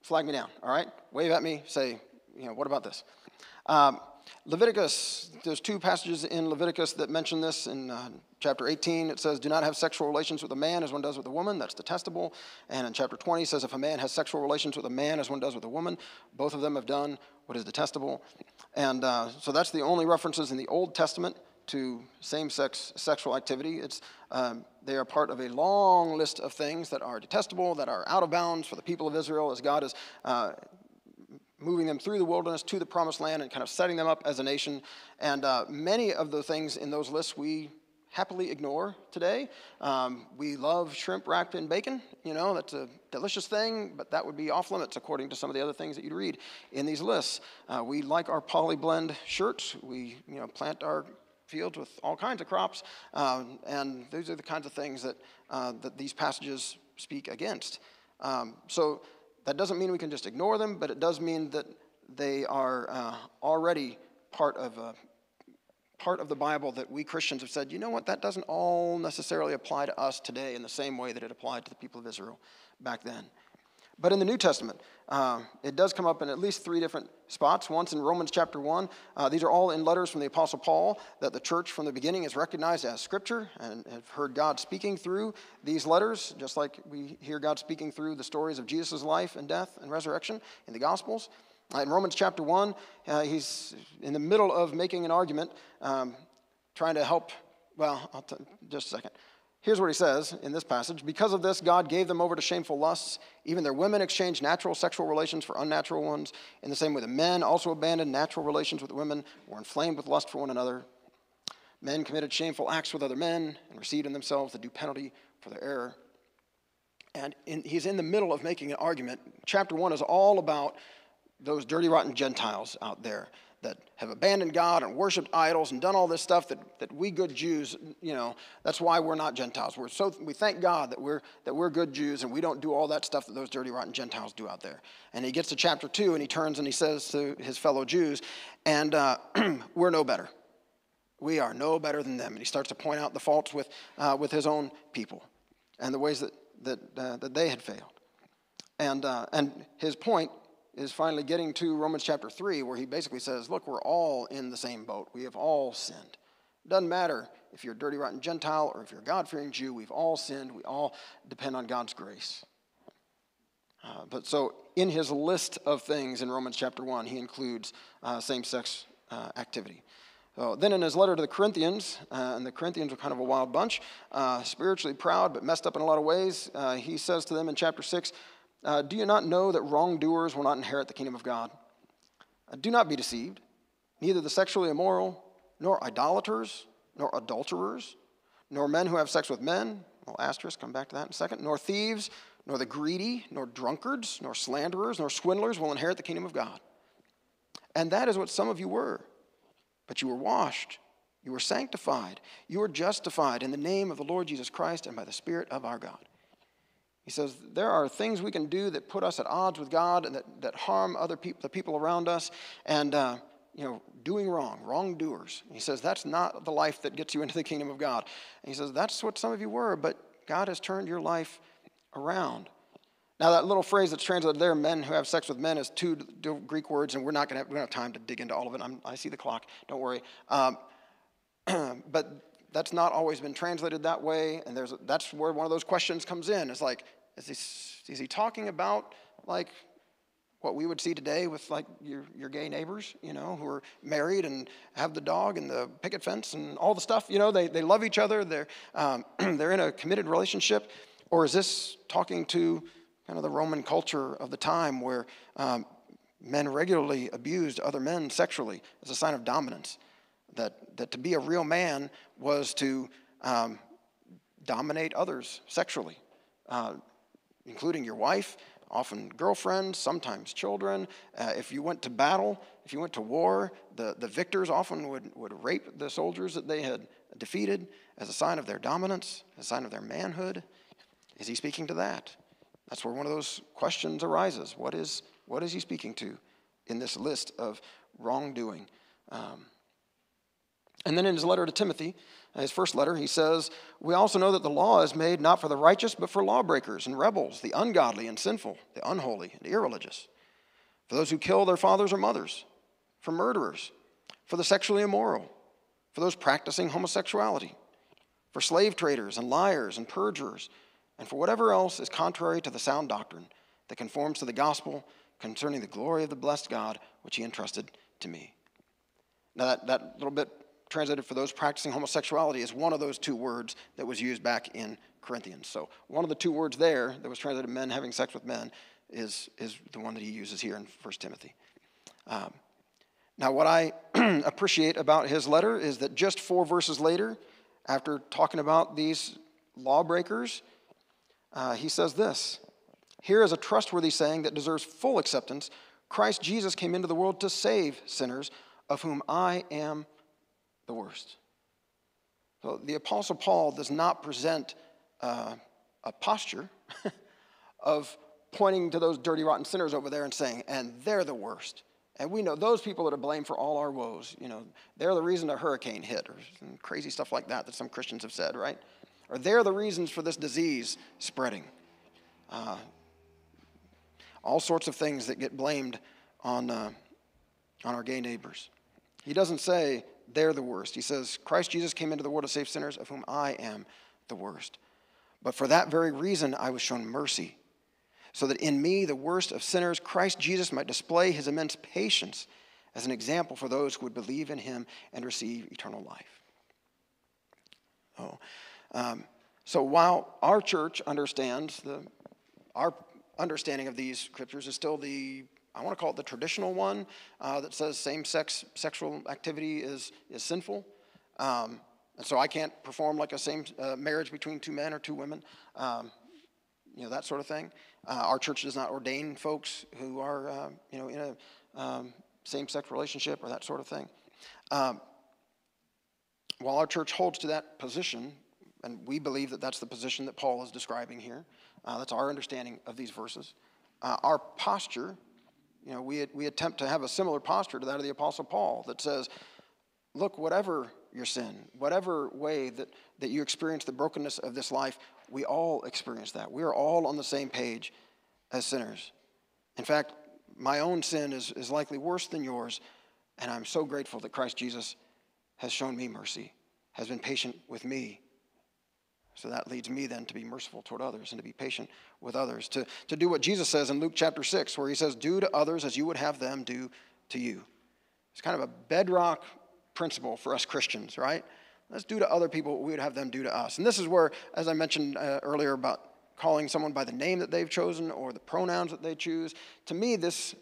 flag me down, all right? Wave at me, say, you know, what about this? Um, Leviticus, there's two passages in Leviticus that mention this. In uh, chapter 18, it says, Do not have sexual relations with a man as one does with a woman. That's detestable. And in chapter 20, it says, If a man has sexual relations with a man as one does with a woman, both of them have done what is detestable. And uh, so that's the only references in the Old Testament to same sex sexual activity. It's, um, they are part of a long list of things that are detestable, that are out of bounds for the people of Israel as God is uh, moving them through the wilderness to the promised land and kind of setting them up as a nation. And uh, many of the things in those lists we happily ignore today. Um, we love shrimp wrapped in bacon. You know, that's a delicious thing, but that would be off limits according to some of the other things that you'd read in these lists. Uh, we like our poly blend shirts. We, you know, plant our fields with all kinds of crops, um, and these are the kinds of things that, uh, that these passages speak against. Um, so that doesn't mean we can just ignore them, but it does mean that they are uh, already part of a part of the Bible that we Christians have said, you know what, that doesn't all necessarily apply to us today in the same way that it applied to the people of Israel back then. But in the New Testament, uh, it does come up in at least three different spots. Once in Romans chapter 1. Uh, these are all in letters from the Apostle Paul that the church from the beginning is recognized as Scripture and have heard God speaking through these letters, just like we hear God speaking through the stories of Jesus' life and death and resurrection in the Gospels. Uh, in Romans chapter 1, uh, he's in the middle of making an argument, um, trying to help. Well, I'll t- just a second. Here's what he says in this passage Because of this, God gave them over to shameful lusts. Even their women exchanged natural sexual relations for unnatural ones. In the same way, the men also abandoned natural relations with women, were inflamed with lust for one another. Men committed shameful acts with other men and received in themselves the due penalty for their error. And in, he's in the middle of making an argument. Chapter one is all about those dirty, rotten Gentiles out there that have abandoned God and worshiped idols and done all this stuff that, that we good Jews, you know, that's why we're not Gentiles. We're so, we thank God that we're, that we're good Jews and we don't do all that stuff that those dirty, rotten Gentiles do out there. And he gets to chapter two and he turns and he says to his fellow Jews, and uh, we're no better. We are no better than them. And he starts to point out the faults with, uh, with his own people and the ways that, that, uh, that they had failed. And, uh, and his point is finally getting to Romans chapter 3, where he basically says, Look, we're all in the same boat. We have all sinned. Doesn't matter if you're a dirty, rotten Gentile or if you're a God fearing Jew, we've all sinned. We all depend on God's grace. Uh, but so in his list of things in Romans chapter 1, he includes uh, same sex uh, activity. So then in his letter to the Corinthians, uh, and the Corinthians are kind of a wild bunch, uh, spiritually proud but messed up in a lot of ways, uh, he says to them in chapter 6 Uh, do you not know that wrongdoers will not inherit the kingdom of God? Uh, do not be deceived. Neither the sexually immoral, nor idolaters, nor adulterers, nor men who have sex with men, well, asterisk, come back to that in a second, nor thieves, nor the greedy, nor drunkards, nor slanderers, nor swindlers will inherit the kingdom of God. And that is what some of you were. But you were washed, you were sanctified, you were justified in the name of the Lord Jesus Christ and by the Spirit of our God. He says there are things we can do that put us at odds with God and that, that harm other people, the people around us, and uh, you know, doing wrong, wrongdoers. He says that's not the life that gets you into the kingdom of God. And he says that's what some of you were, but God has turned your life around. Now, that little phrase that's translated there, men who have sex with men, is two Greek words, and we're not going to have, time to dig into all of it. I'm, i see the clock, don't worry. Um, but that's not always been translated that way, and there's, that's where one of those questions comes in. It's like, is he, is he talking about like what we would see today with like your, your gay neighbors, you know, who are married and have the dog and the picket fence and all the stuff, you know, they, they love each other, they're, um, they're in a committed relationship? Or is this talking to kind of the Roman culture of the time where um, men regularly abused other men sexually as a sign of dominance. That, that to be a real man was to um, dominate others sexually, uh, including your wife, often girlfriends, sometimes children. Uh, if you went to battle, if you went to war, the, the victors often would, would rape the soldiers that they had defeated as a sign of their dominance, as a sign of their manhood. Is he speaking to that? That's where one of those questions arises. What is, what is he speaking to in this list of wrongdoing? Um, and then in his letter to Timothy, his first letter, he says, We also know that the law is made not for the righteous, but for lawbreakers and rebels, the ungodly and sinful, the unholy and irreligious, for those who kill their fathers or mothers, for murderers, for the sexually immoral, for those practicing homosexuality, for slave traders and liars and perjurers and for whatever else is contrary to the sound doctrine that conforms to the gospel concerning the glory of the blessed God which he entrusted to me. Now, that, that little bit translated for those practicing homosexuality is one of those two words that was used back in Corinthians. So, one of the two words there that was translated men having sex with men is, is the one that he uses here in 1 Timothy. Um, now, what I appreciate about his letter is that just four verses later, after talking about these lawbreakers, uh, he says this Here is a trustworthy saying that deserves full acceptance Christ Jesus came into the world to save sinners, of whom I am the worst. So the Apostle Paul does not present uh, a posture of pointing to those dirty, rotten sinners over there and saying, and they're the worst. And we know those people that are to blame for all our woes. You know, they're the reason a hurricane hit or some crazy stuff like that that some Christians have said, right? or they're the reasons for this disease spreading. Uh, all sorts of things that get blamed on, uh, on our gay neighbors. He doesn't say they're the worst. He says, Christ Jesus came into the world to save sinners, of whom I am the worst. But for that very reason, I was shown mercy, so that in me, the worst of sinners, Christ Jesus might display his immense patience as an example for those who would believe in him and receive eternal life. Oh, um, so while our church understands the, our understanding of these scriptures is still the I want to call it the traditional one uh, that says same-sex sexual activity is is sinful. Um, and so I can't perform like a same uh, marriage between two men or two women, um, you know that sort of thing. Uh, our church does not ordain folks who are uh, you know in a um, same-sex relationship or that sort of thing. Um, while our church holds to that position, and we believe that that's the position that Paul is describing here. Uh, that's our understanding of these verses. Uh, our posture, you know, we, we attempt to have a similar posture to that of the Apostle Paul that says, look, whatever your sin, whatever way that, that you experience the brokenness of this life, we all experience that. We are all on the same page as sinners. In fact, my own sin is, is likely worse than yours, and I'm so grateful that Christ Jesus has shown me mercy, has been patient with me So that leads me then to be merciful toward others and to be patient with others, to, to do what Jesus says in Luke chapter 6, where he says, Do to others as you would have them do to you. It's kind of a bedrock principle for us Christians, right? Let's do to other people what we would have them do to us. And this is where, as I mentioned uh, earlier about calling someone by the name that they've chosen or the pronouns that they choose, to me, this,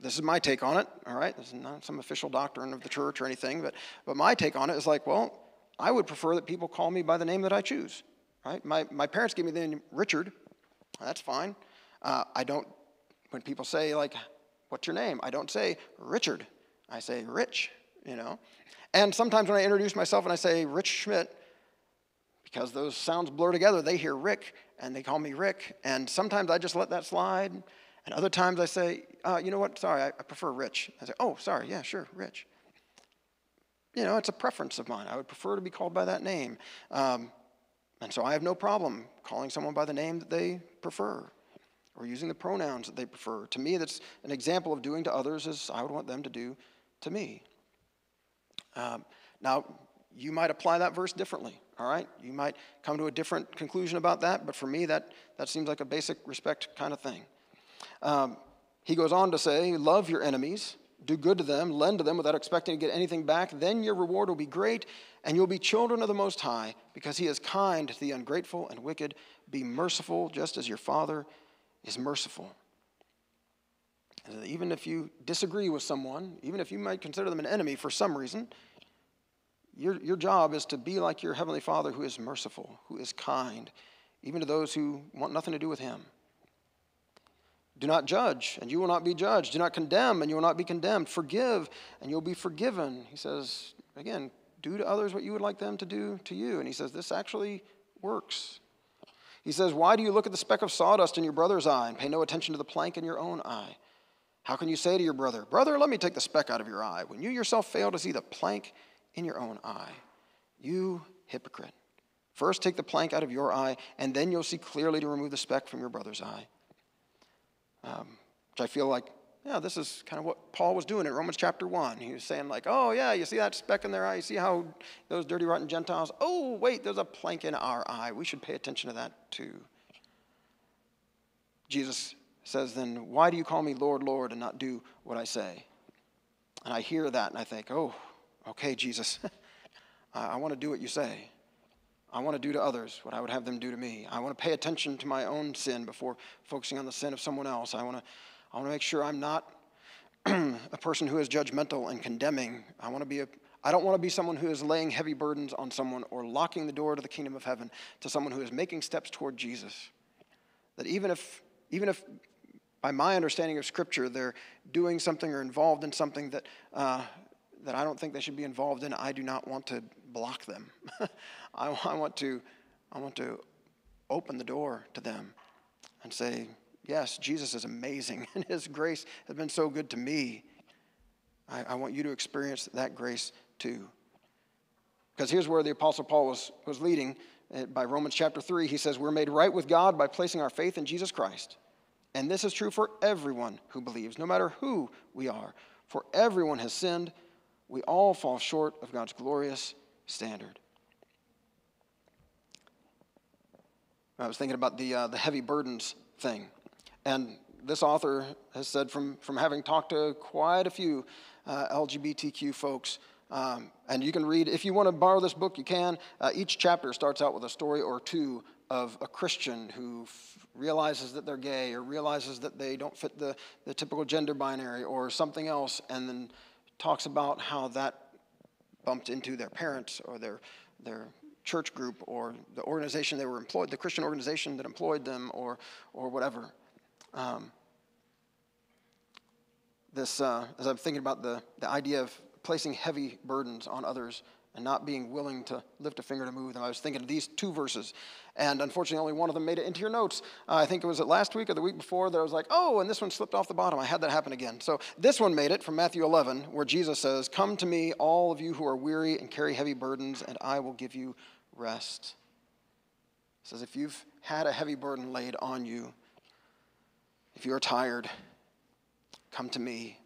this is my take on it, all right? This is not some official doctrine of the church or anything, but, but my take on it is like, well, I would prefer that people call me by the name that I choose right? My, my parents gave me the name Richard. That's fine. Uh, I don't, when people say, like, what's your name? I don't say Richard. I say Rich, you know? And sometimes when I introduce myself and I say Rich Schmidt, because those sounds blur together, they hear Rick and they call me Rick. And sometimes I just let that slide. And other times I say, uh, you know what? Sorry, I, I prefer Rich. I say, oh, sorry, yeah, sure, Rich. You know, it's a preference of mine. I would prefer to be called by that name. Um, and so I have no problem calling someone by the name that they prefer or using the pronouns that they prefer. To me, that's an example of doing to others as I would want them to do to me. Um, now, you might apply that verse differently, all right? You might come to a different conclusion about that, but for me, that, that seems like a basic respect kind of thing. Um, he goes on to say, Love your enemies, do good to them, lend to them without expecting to get anything back. Then your reward will be great, and you'll be children of the Most High, because He is kind to the ungrateful and wicked. Be merciful, just as your Father is merciful. And even if you disagree with someone, even if you might consider them an enemy for some reason, your, your job is to be like your Heavenly Father who is merciful, who is kind, even to those who want nothing to do with Him. Do not judge, and you will not be judged. Do not condemn, and you will not be condemned. Forgive, and you'll be forgiven. He says, again, do to others what you would like them to do to you. And he says, this actually works. He says, Why do you look at the speck of sawdust in your brother's eye and pay no attention to the plank in your own eye? How can you say to your brother, Brother, let me take the speck out of your eye, when you yourself fail to see the plank in your own eye? You hypocrite. First take the plank out of your eye, and then you'll see clearly to remove the speck from your brother's eye. Um, which I feel like yeah, this is kind of what Paul was doing in Romans chapter 1. He was saying, like, oh, yeah, you see that speck in their eye? You see how those dirty, rotten Gentiles? Oh, wait, there's a plank in our eye. We should pay attention to that too. Jesus says, then, why do you call me Lord, Lord, and not do what I say? And I hear that and I think, oh, okay, Jesus, I want to do what you say. I want to do to others what I would have them do to me. I want to pay attention to my own sin before focusing on the sin of someone else. I want to I want to make sure I'm not a person who is judgmental and condemning. I want to be a I don't want to be someone who is laying heavy burdens on someone or locking the door to the kingdom of heaven to someone who is making steps toward Jesus. That even if even if by my understanding of Scripture they're doing something or involved in something that uh, that I don't think they should be involved in, I do not want to block them. I, I want to I want to open the door to them and say, yes, Jesus is amazing, and His grace has been so good to me. I, I want you to experience that grace too. Because here's where the Apostle Paul was, was leading by Romans chapter 3. He says, We're made right with God by placing our faith in Jesus Christ. And this is true for everyone who believes, no matter who we are. For everyone has sinned. We all fall short of God's glorious standard. I was thinking about the, uh, the heavy burdens thing. And this author has said from, from having talked to quite a few uh, LGBTQ folks, um, and you can read, if you want to borrow this book, you can. Uh, each chapter starts out with a story or two of a Christian who f- realizes that they're gay or realizes that they don't fit the, the typical gender binary or something else, and then talks about how that bumped into their parents or their, their church group or the organization they were employed, the Christian organization that employed them or, or whatever. Um, this, uh, as I'm thinking about the, the idea of placing heavy burdens on others and not being willing to lift a finger to move them, I was thinking of these two verses. And unfortunately, only one of them made it into your notes. Uh, I think it was it last week or the week before that I was like, oh, and this one slipped off the bottom. I had that happen again. So this one made it from Matthew 11, where Jesus says, Come to me, all of you who are weary and carry heavy burdens, and I will give you rest. He says, If you've had a heavy burden laid on you, if you are tired, come to me.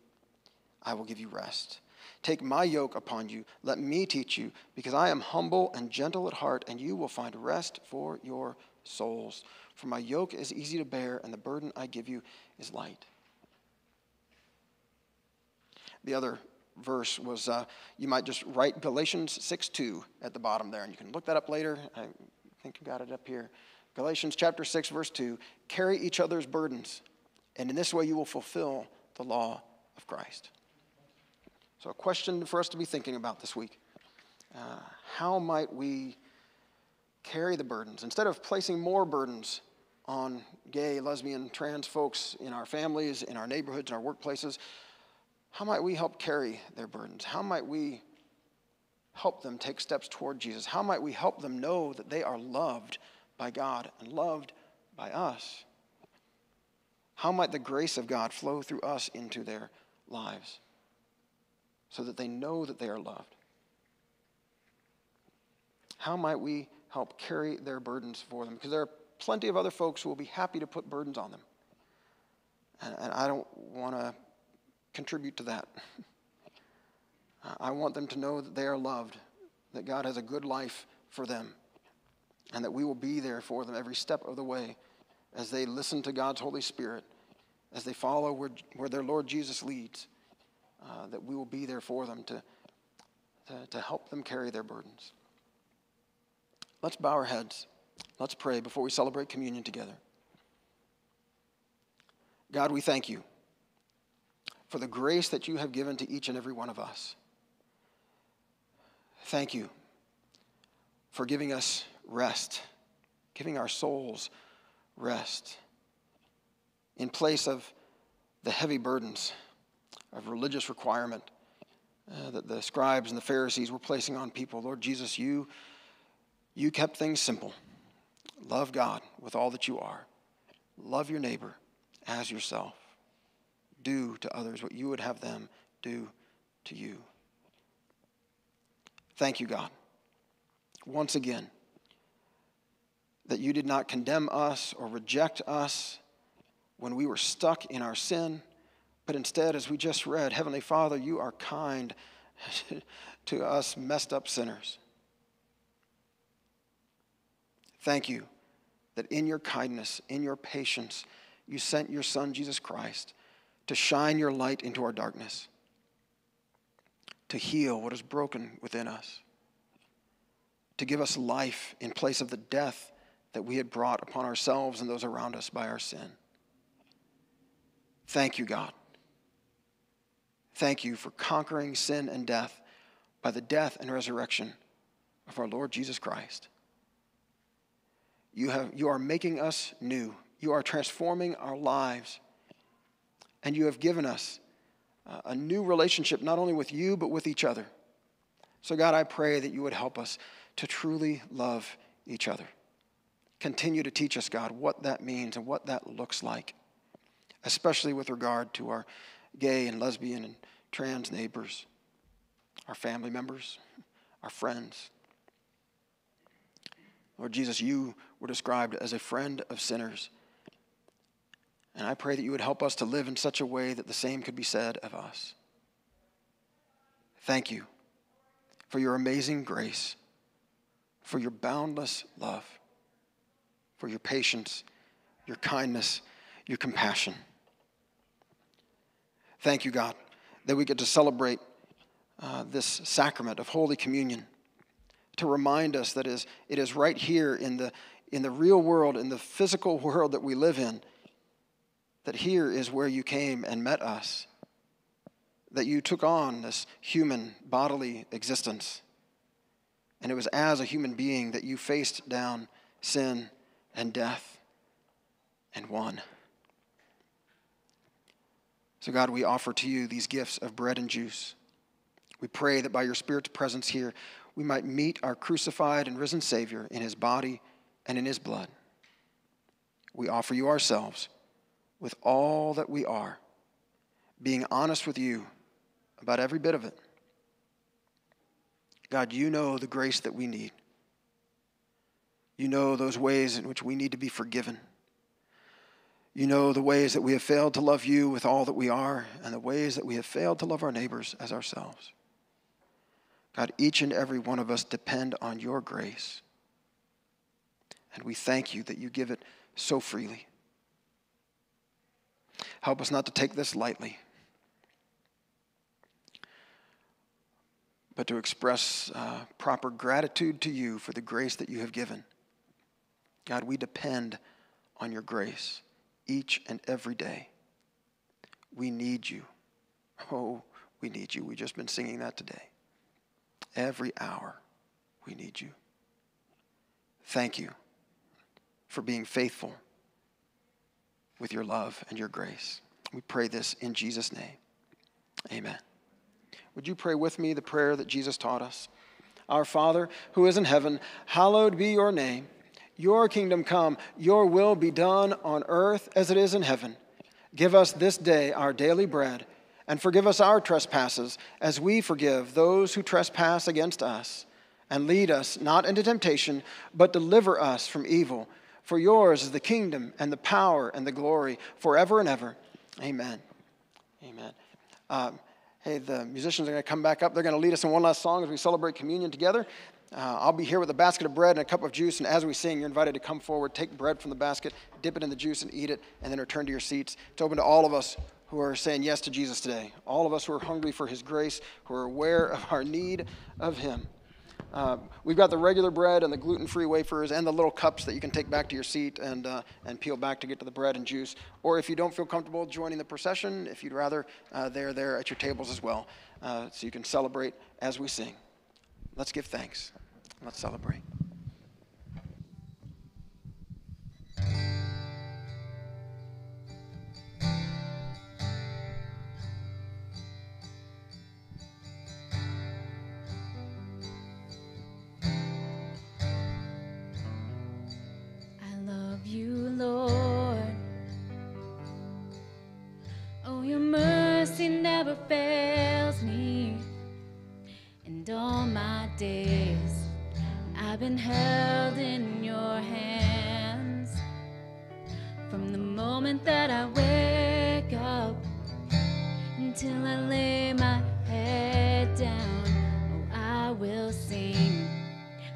I will give you rest. Take my yoke upon you. Let me teach you, because I am humble and gentle at heart, and you will find rest for your souls. For my yoke is easy to bear, and the burden I give you is light. The other verse was uh, you might just write Galatians 6 2 at the bottom there, and you can look that up later. I think you got it up here. Galatians chapter 6, verse 2 carry each other's burdens, and in this way you will fulfill the law of Christ. So, a question for us to be thinking about this week uh, how might we carry the burdens instead of placing more burdens on gay, lesbian, trans folks in our families, in our neighborhoods, in our workplaces? How might we help carry their burdens? How might we help them take steps toward Jesus? How might we help them know that they are loved by God and loved by us? How might the grace of God flow through us into their lives so that they know that they are loved? How might we help carry their burdens for them? Because there are plenty of other folks who will be happy to put burdens on them. And, and I don't want to contribute to that. I want them to know that they are loved, that God has a good life for them, and that we will be there for them every step of the way as they listen to God's Holy Spirit, as they follow where, where their Lord Jesus leads, uh, that we will be there for them to, to, to help them carry their burdens. Let's bow our heads. Let's pray before we celebrate communion together. God, we thank you for the grace that you have given to each and every one of us. Thank you for giving us rest, giving our souls rest in place of the heavy burdens of religious requirement uh, that the scribes and the Pharisees were placing on people. Lord Jesus, you, you kept things simple. Love God with all that you are, love your neighbor as yourself do to others what you would have them do to you. Thank you, God, once again, that you did not condemn us or reject us when we were stuck in our sin, but instead, as we just read, Heavenly Father, you are kind to us messed up sinners. Thank you that in your kindness, in your patience, you sent your Son, Jesus Christ, to shine your light into our darkness, to heal what is broken within us, to give us life in place of the death that we had brought upon ourselves and those around us by our sin. Thank you, God. Thank you for conquering sin and death by the death and resurrection of our Lord Jesus Christ. You, have, you are making us new. You are transforming our lives and you have given us uh, a new relationship, not only with you, but with each other. So, God, I pray that you would help us to truly love each other. Continue to teach us, God, what that means and what that looks like, especially with regard to our gay and lesbian and trans neighbors, our family members, our friends. Lord Jesus, you were described as a friend of sinners. And I pray that you would help us to live in such a way that the same could be said of us. Thank you for your amazing grace, for your boundless love, for your patience, your kindness, your compassion. Thank you, God, that we get to celebrate uh, this sacrament of Holy Communion to remind us that is, it is right here in the, in the real world, in the physical world that we live in that here is where you came and met us, that you took on this human bodily existence. And it was as a human being that you faced down sin and death and won. So, God, we offer to you these gifts of bread and juice. We pray that by your Spirit's presence here, we might meet our crucified and risen Savior in his body and in his blood. We offer you ourselves with all that we are, being honest with you about every bit of it. God, you know the grace that we need. You know those ways in which we need to be forgiven. You know the ways that we have failed to love you with all that we are, and the ways that we have failed to love our neighbors as ourselves. God, each and every one of us depend on your grace. And we thank you that you give it so freely. Help us not to take this lightly, but to express uh, proper gratitude to you for the grace that you have given. God, we depend on your grace each and every day. We need you. Oh, we need you. We've just been singing that today. Every hour, we need you. Thank you for being faithful with your love and your grace. We pray this in Jesus' name. Amen. Would you pray with me the prayer that Jesus taught us? Our Father, who is in heaven, hallowed be your name. Your kingdom come, your will be done on earth as it is in heaven. Give us this day our daily bread, and forgive us our trespasses as we forgive those who trespass against us. And lead us not into temptation, but deliver us from evil. For yours is the kingdom and the power and the glory forever and ever. Amen. Amen. Um, hey, the musicians are going to come back up. They're going to lead us in one last song as we celebrate communion together. Uh, I'll be here with a basket of bread and a cup of juice, and as we sing, you're invited to come forward, take bread from the basket, dip it in the juice, and eat it, and then return to your seats. It's open to all of us who are saying yes to Jesus today, all of us who are hungry for his grace, who are aware of our need of him. Uh, we've got the regular bread and the gluten-free wafers and the little cups that you can take back to your seat and, uh, and peel back to get to the bread and juice. Or if you don't feel comfortable joining the procession, if you'd rather, uh, they're there at your tables as well. Uh, so you can celebrate as we sing. Let's give thanks. Let's celebrate.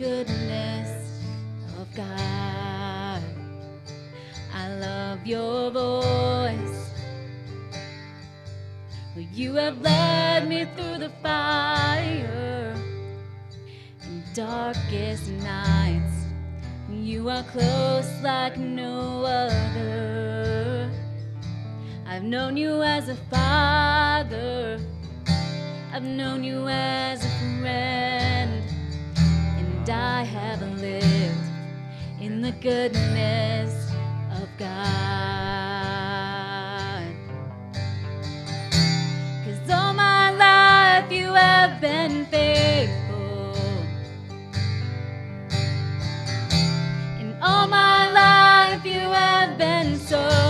Goodness of God. I love your voice. You have led me through the fire in darkest nights. You are close like no other. I've known you as a father. I've known you as a friend. I have lived in the goodness of God. Cause all my life you have been faithful. And all my life you have been so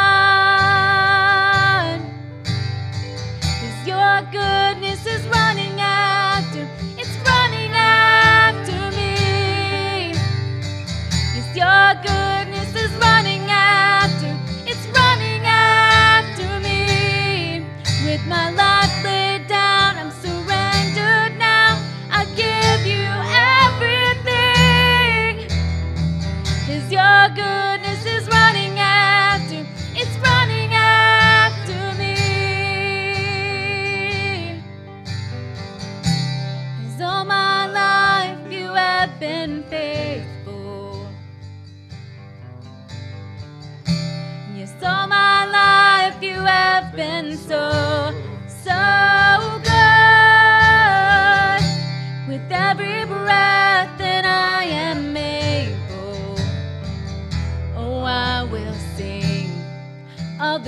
Goodness is running after, it's running after me. Cause all my life you have been faithful. Yes, all my life you have been so,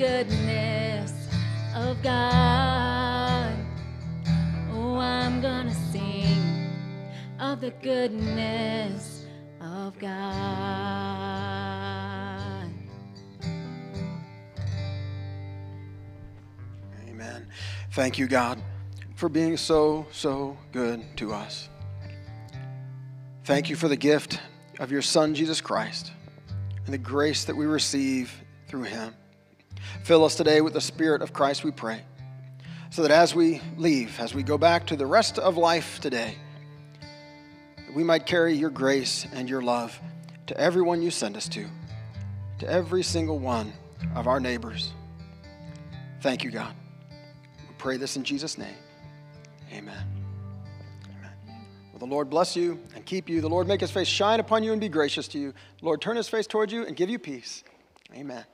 Goodness of God. Oh, I'm gonna sing of the goodness of God. Amen. Thank you, God, for being so, so good to us. Thank you for the gift of your Son, Jesus Christ, and the grace that we receive through him. Fill us today with the Spirit of Christ, we pray, so that as we leave, as we go back to the rest of life today, we might carry your grace and your love to everyone you send us to, to every single one of our neighbors. Thank you, God. We pray this in Jesus' name. Amen. Amen. Well, the Lord bless you and keep you. The Lord make his face shine upon you and be gracious to you. The Lord turn his face towards you and give you peace. Amen.